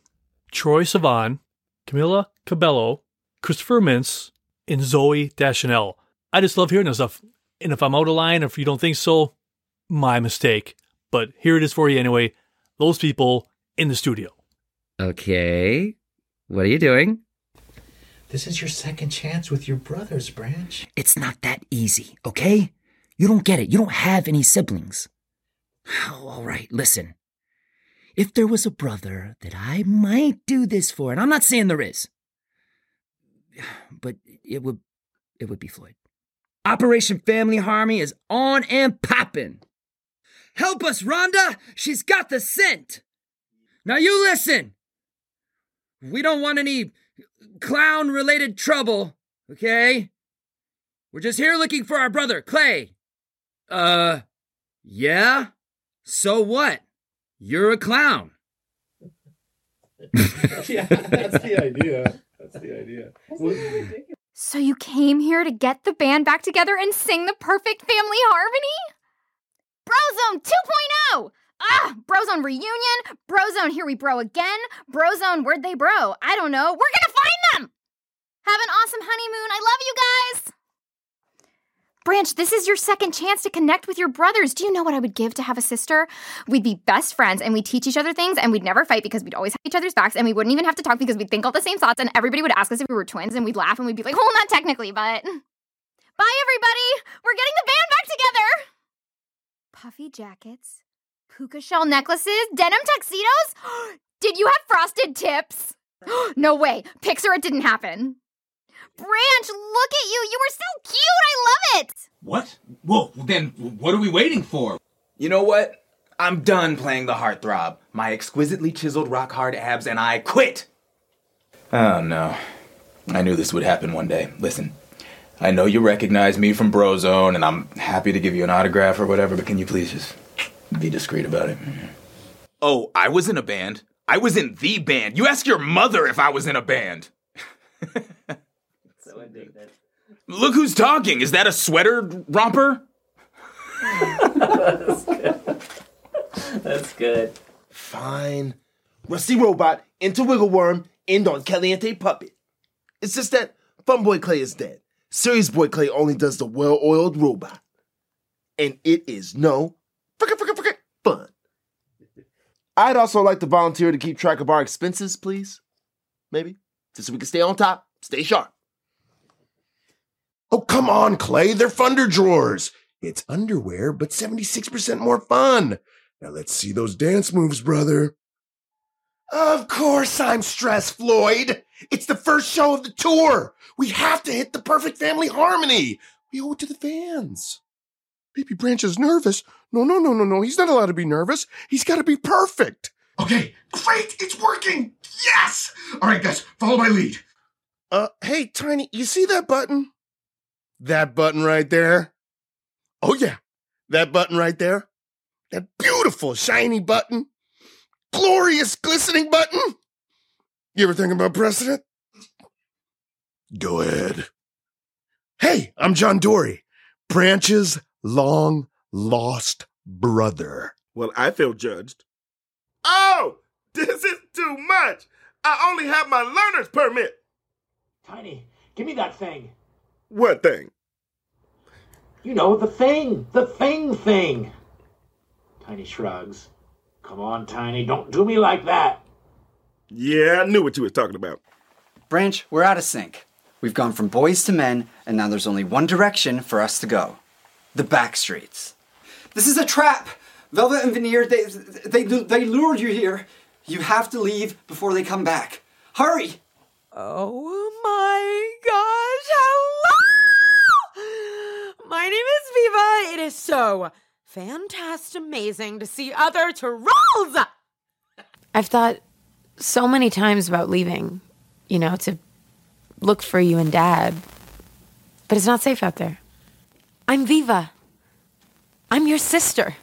Troye Sivan, Camila Cabello, Christopher Mintz, and Zooey Deschanel. I just love hearing this stuff. And if I'm out of line, if you don't think so, my mistake. But here it is for you anyway. Those people in the studio. Okay. What are you doing? This is your second chance with your brothers, Branch. It's not that easy, okay? You don't get it. You don't have any siblings. Oh, all right, listen. If there was a brother that I might do this for, and I'm not saying there is, [SIGHS] but it would it would be Floyd. Operation Family Harmony is on and popping. Help us, Rhonda! She's got the scent! Now you listen! We don't want any clown related trouble, okay? We're just here looking for our brother, Clay. Uh, yeah? So what? You're a clown. [LAUGHS] yeah, that's the idea. That's the idea. So you came here to get the band back together and sing the perfect family harmony? Brozone 2.0! Ah, Brozone reunion, Brozone here we bro again, Brozone where'd they bro? I don't know. We're gonna find them! Have an awesome honeymoon. I love you guys! Branch, this is your second chance to connect with your brothers. Do you know what I would give to have a sister? We'd be best friends and we'd teach each other things and we'd never fight because we'd always have each other's backs and we wouldn't even have to talk because we'd think all the same thoughts and everybody would ask us if we were twins and we'd laugh and we'd be like, well, not technically, but. [LAUGHS] Bye, everybody! We're getting the band back together! Puffy jackets, puka shell necklaces, denim tuxedos? [GASPS] Did you have frosted tips? [GASPS] no way. Pixar, it didn't happen. Branch, look at you. You were so cute. I love it. What? Well, then what are we waiting for? You know what? I'm done playing the heartthrob. My exquisitely chiseled rock hard abs and I quit. Oh no. I knew this would happen one day. Listen, I know you recognize me from Brozone and I'm happy to give you an autograph or whatever, but can you please just be discreet about it? Oh, I was in a band. I was in the band. You ask your mother if I was in a band. [LAUGHS] So indignant. Look who's talking. Is that a sweater romper? That's good. That's good. Fine. Rusty Robot into Wiggle Worm end on Caliente Puppet. It's just that Fun Boy Clay is dead. Serious Boy Clay only does the well oiled robot. And it is no frickin' frickin' frickin' fun. I'd also like to volunteer to keep track of our expenses, please. Maybe. Just so we can stay on top, stay sharp. Oh, come on, Clay. They're Thunder drawers. It's underwear, but 76% more fun. Now let's see those dance moves, brother. Of course I'm stressed, Floyd. It's the first show of the tour. We have to hit the perfect family harmony. We owe it to the fans. Baby Branch is nervous. No, no, no, no, no. He's not allowed to be nervous. He's got to be perfect. Okay, great. It's working. Yes. All right, guys, follow my lead. Uh, hey, Tiny, you see that button? That button right there? Oh, yeah. That button right there? That beautiful, shiny button? Glorious, glistening button? You ever think about pressing it? Go ahead. Hey, I'm John Dory, Branch's long lost brother. Well, I feel judged. Oh, this is too much. I only have my learner's permit. Tiny, give me that thing. What thing? You know, the thing. The thing thing. Tiny shrugs. Come on, Tiny, don't do me like that. Yeah, I knew what you were talking about. Branch, we're out of sync. We've gone from boys to men, and now there's only one direction for us to go the back streets. This is a trap! Velvet and Veneer, they, they, they lured you here. You have to leave before they come back. Hurry! Oh my gosh, hello! My name is Viva. It is so fantastic amazing to see other trolls! I've thought so many times about leaving, you know, to look for you and dad. But it's not safe out there. I'm Viva. I'm your sister.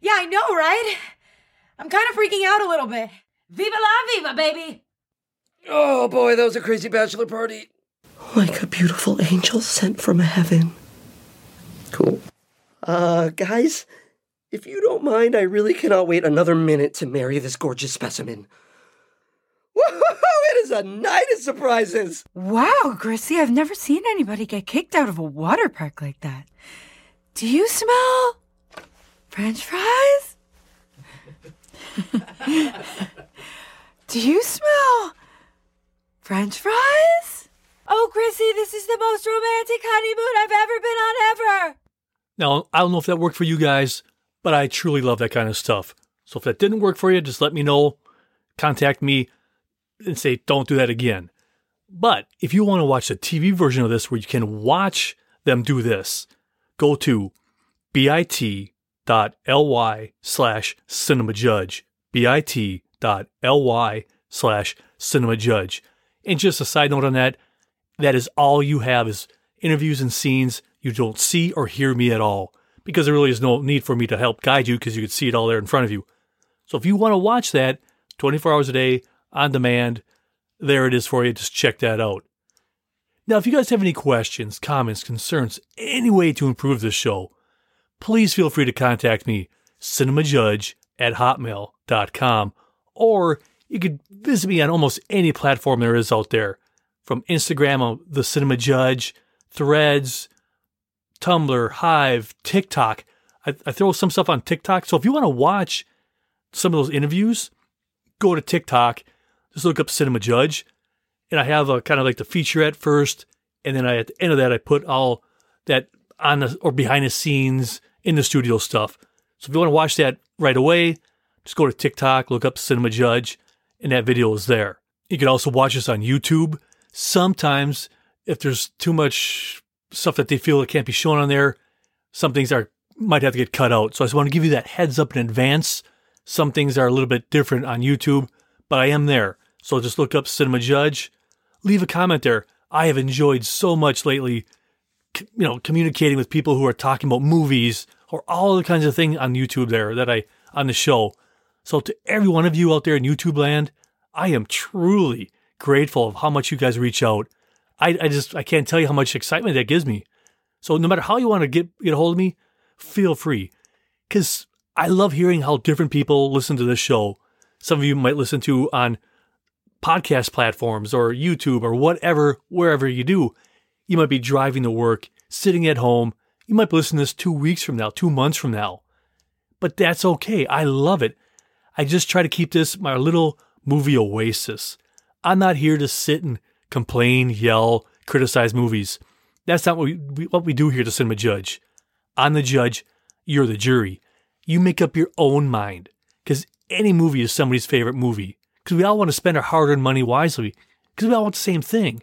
Yeah, I know, right? I'm kind of freaking out a little bit. Viva la viva, baby! Oh boy, that was a crazy bachelor party. Like a beautiful angel sent from heaven. Cool. Uh, guys, if you don't mind, I really cannot wait another minute to marry this gorgeous specimen. Woohoo! It is a night of surprises! Wow, Grissy, I've never seen anybody get kicked out of a water park like that. Do you smell French fries? [LAUGHS] Do you smell French fries? Oh, Chrissy, this is the most romantic honeymoon I've ever been on ever. Now, I don't know if that worked for you guys, but I truly love that kind of stuff. So if that didn't work for you, just let me know. Contact me and say, don't do that again. But if you want to watch the TV version of this where you can watch them do this, go to bit.ly slash cinema judge. bit.ly slash cinema judge. And just a side note on that, that is all you have is interviews and scenes. You don't see or hear me at all because there really is no need for me to help guide you because you can see it all there in front of you. So if you want to watch that 24 hours a day on demand, there it is for you. Just check that out. Now, if you guys have any questions, comments, concerns, any way to improve this show, please feel free to contact me, cinemajudge at hotmail.com, or you could visit me on almost any platform there is out there, from Instagram of the Cinema Judge, Threads, Tumblr, Hive, TikTok. I, I throw some stuff on TikTok. So if you want to watch some of those interviews, go to TikTok, just look up Cinema Judge, and I have a kind of like the featurette first, and then I, at the end of that I put all that on the or behind the scenes in the studio stuff. So if you want to watch that right away, just go to TikTok, look up Cinema Judge, and that video is there. You can also watch us on YouTube. Sometimes, if there's too much stuff that they feel it can't be shown on there, some things are might have to get cut out. So I just want to give you that heads up in advance. Some things are a little bit different on YouTube, but I am there. So just look up Cinema Judge, leave a comment there. I have enjoyed so much lately, you know, communicating with people who are talking about movies or all the kinds of things on YouTube there that I on the show. So to every one of you out there in YouTube land, I am truly grateful of how much you guys reach out. I, I just I can't tell you how much excitement that gives me. So no matter how you want to get get a hold of me, feel free, because I love hearing how different people listen to this show. Some of you might listen to on podcast platforms or YouTube or whatever, wherever you do. You might be driving to work, sitting at home. You might be listening to this two weeks from now, two months from now. But that's okay. I love it. I just try to keep this my little movie oasis. I'm not here to sit and complain, yell, criticize movies. That's not what we, what we do here to Cinema Judge. I'm the judge, you're the jury. You make up your own mind because any movie is somebody's favorite movie because we all want to spend our hard earned money wisely because we all want the same thing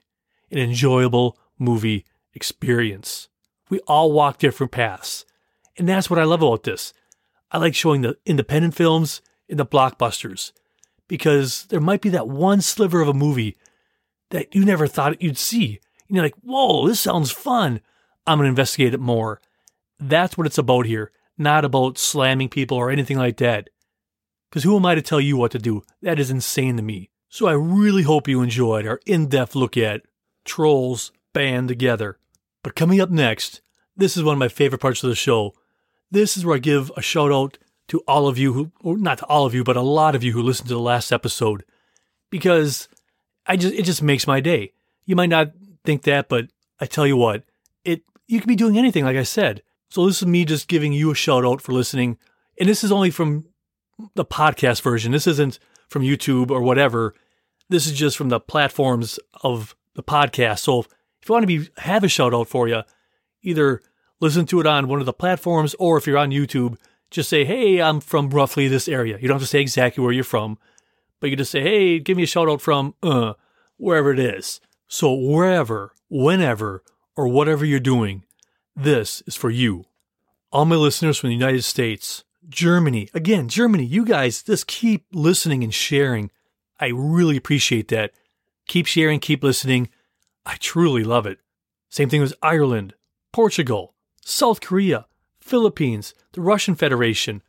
an enjoyable movie experience. We all walk different paths. And that's what I love about this. I like showing the independent films and the blockbusters because there might be that one sliver of a movie that you never thought you'd see. And you're like, whoa, this sounds fun. I'm going to investigate it more. That's what it's about here, not about slamming people or anything like that. Because who am I to tell you what to do? That is insane to me. So I really hope you enjoyed our in depth look at Trolls Band Together. But coming up next, this is one of my favorite parts of the show. This is where I give a shout out to all of you who, or not to all of you, but a lot of you who listened to the last episode. Because I just, it just makes my day. You might not think that, but I tell you what, it, you can be doing anything, like I said. So this is me just giving you a shout out for listening. And this is only from the podcast version. This isn't from YouTube or whatever. This is just from the platforms of the podcast. So if you want to be have a shout out for you, either listen to it on one of the platforms or if you're on YouTube, just say, "Hey, I'm from roughly this area." You don't have to say exactly where you're from, but you just say, "Hey, give me a shout out from uh wherever it is." So wherever, whenever, or whatever you're doing, this is for you. All my listeners from the United States, Germany, again, Germany, you guys just keep listening and sharing. I really appreciate that. Keep sharing, keep listening. I truly love it. Same thing with Ireland, Portugal, South Korea, Philippines, the Russian Federation.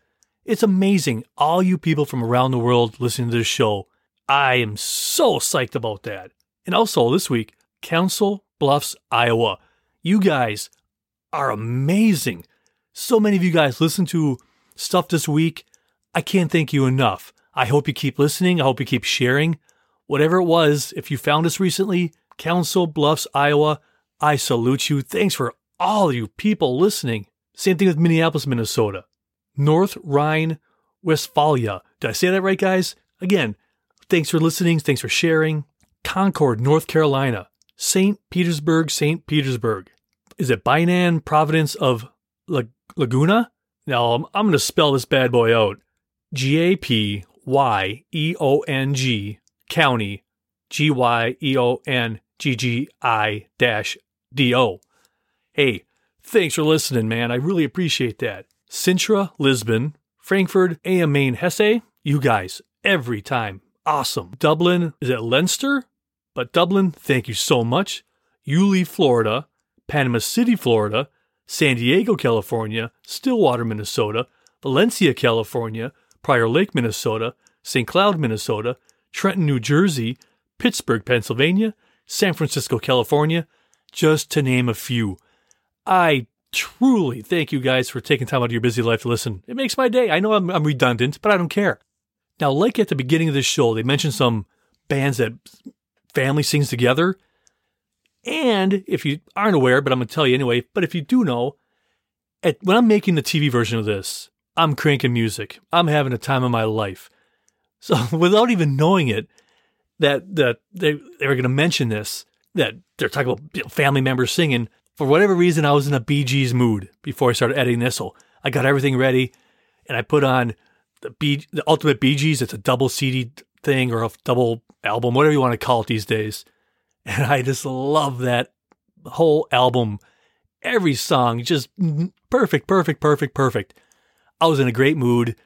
It's amazing, all you people from around the world listening to this show. I am so psyched about that. And also this week, Council Bluffs, Iowa. You guys are amazing. So many of you guys listen to stuff this week. I can't thank you enough. I hope you keep listening. I hope you keep sharing. Whatever it was, if you found us recently, Council Bluffs, Iowa, I salute you. Thanks for all you people listening. Same thing with Minneapolis, Minnesota. North Rhine Westphalia. Did I say that right, guys? Again, thanks for listening. Thanks for sharing. Concord, North Carolina. St. Petersburg, St. Petersburg. Is it Binan Providence of La- Laguna? Now, I'm, I'm going to spell this bad boy out. G A P Y E O N G County G Y E O N G G I D O. Hey, thanks for listening, man. I really appreciate that. Sintra, Lisbon, Frankfurt, AM Main, Hesse. You guys, every time. Awesome. Dublin, is it Leinster? But Dublin, thank you so much. Yulee, Florida, Panama City, Florida, San Diego, California, Stillwater, Minnesota, Valencia, California, Prior Lake, Minnesota, St. Cloud, Minnesota, Trenton, New Jersey, Pittsburgh, Pennsylvania, San Francisco, California, just to name a few. I truly thank you guys for taking time out of your busy life to listen. It makes my day. I know I'm, I'm redundant, but I don't care. Now, like at the beginning of this show, they mentioned some bands that family sings together. And if you aren't aware, but I'm going to tell you anyway, but if you do know, at, when I'm making the TV version of this, I'm cranking music. I'm having a time of my life. So [LAUGHS] without even knowing it, that that they they were going to mention this, that they're talking about family members singing. For whatever reason, I was in a Bee Gees mood before I started editing this. So I got everything ready, and I put on the Bee, the Ultimate Bee Gees. It's a double CD thing or a double album, whatever you want to call it these days. And I just love that whole album. Every song, just perfect, perfect, perfect, perfect. I was in a great mood.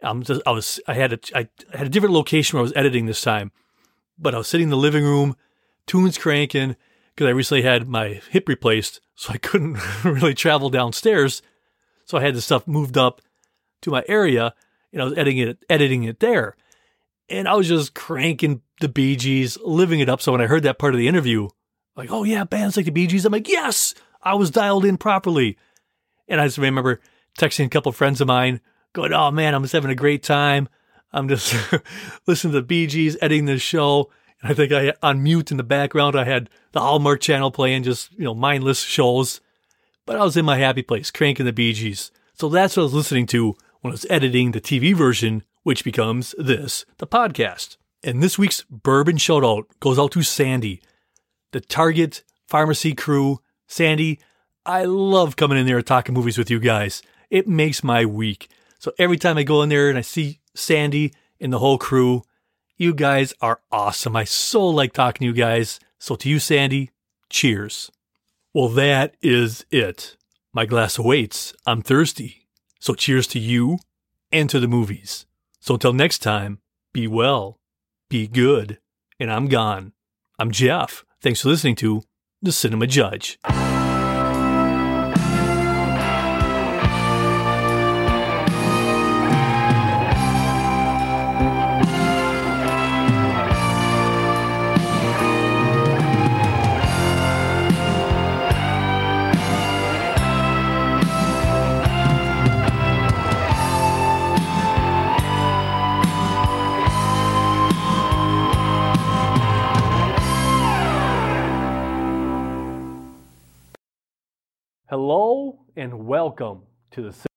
I'm just, I was, I had a, I had a different location where I was editing this time, but I was sitting in the living room, tunes cranking, because I recently had my hip replaced, so I couldn't [LAUGHS] really travel downstairs. So I had the stuff moved up to my area, and I was editing it, editing it there and I was just cranking the Bee Gees, living it up. So when I heard that part of the interview, like, oh yeah, bands like the Bee Gees, I'm like, yes, I was dialed in properly. And I just remember texting a couple friends of mine, going, oh man, I'm just having a great time. I'm just [LAUGHS] listening to the Bee Gees, editing the show. I think I on mute in the background, I had the Hallmark channel playing, just you know, mindless shows. But I was in my happy place, cranking the Bee Gees. So that's what I was listening to when I was editing the TV version which becomes this, the podcast. And this week's bourbon shout out goes out to Sandy, the Target pharmacy crew. Sandy, I love coming in there and talking movies with you guys. It makes my week. So every time I go in there and I see Sandy and the whole crew, you guys are awesome. I so like talking to you guys. So to you, Sandy, cheers. Well, that is it. My glass awaits. I'm thirsty. So cheers to you and to the movies. So until next time, be well, be good, and I'm gone. I'm Jeff. Thanks for listening to The Cinema Judge. Hello and welcome to the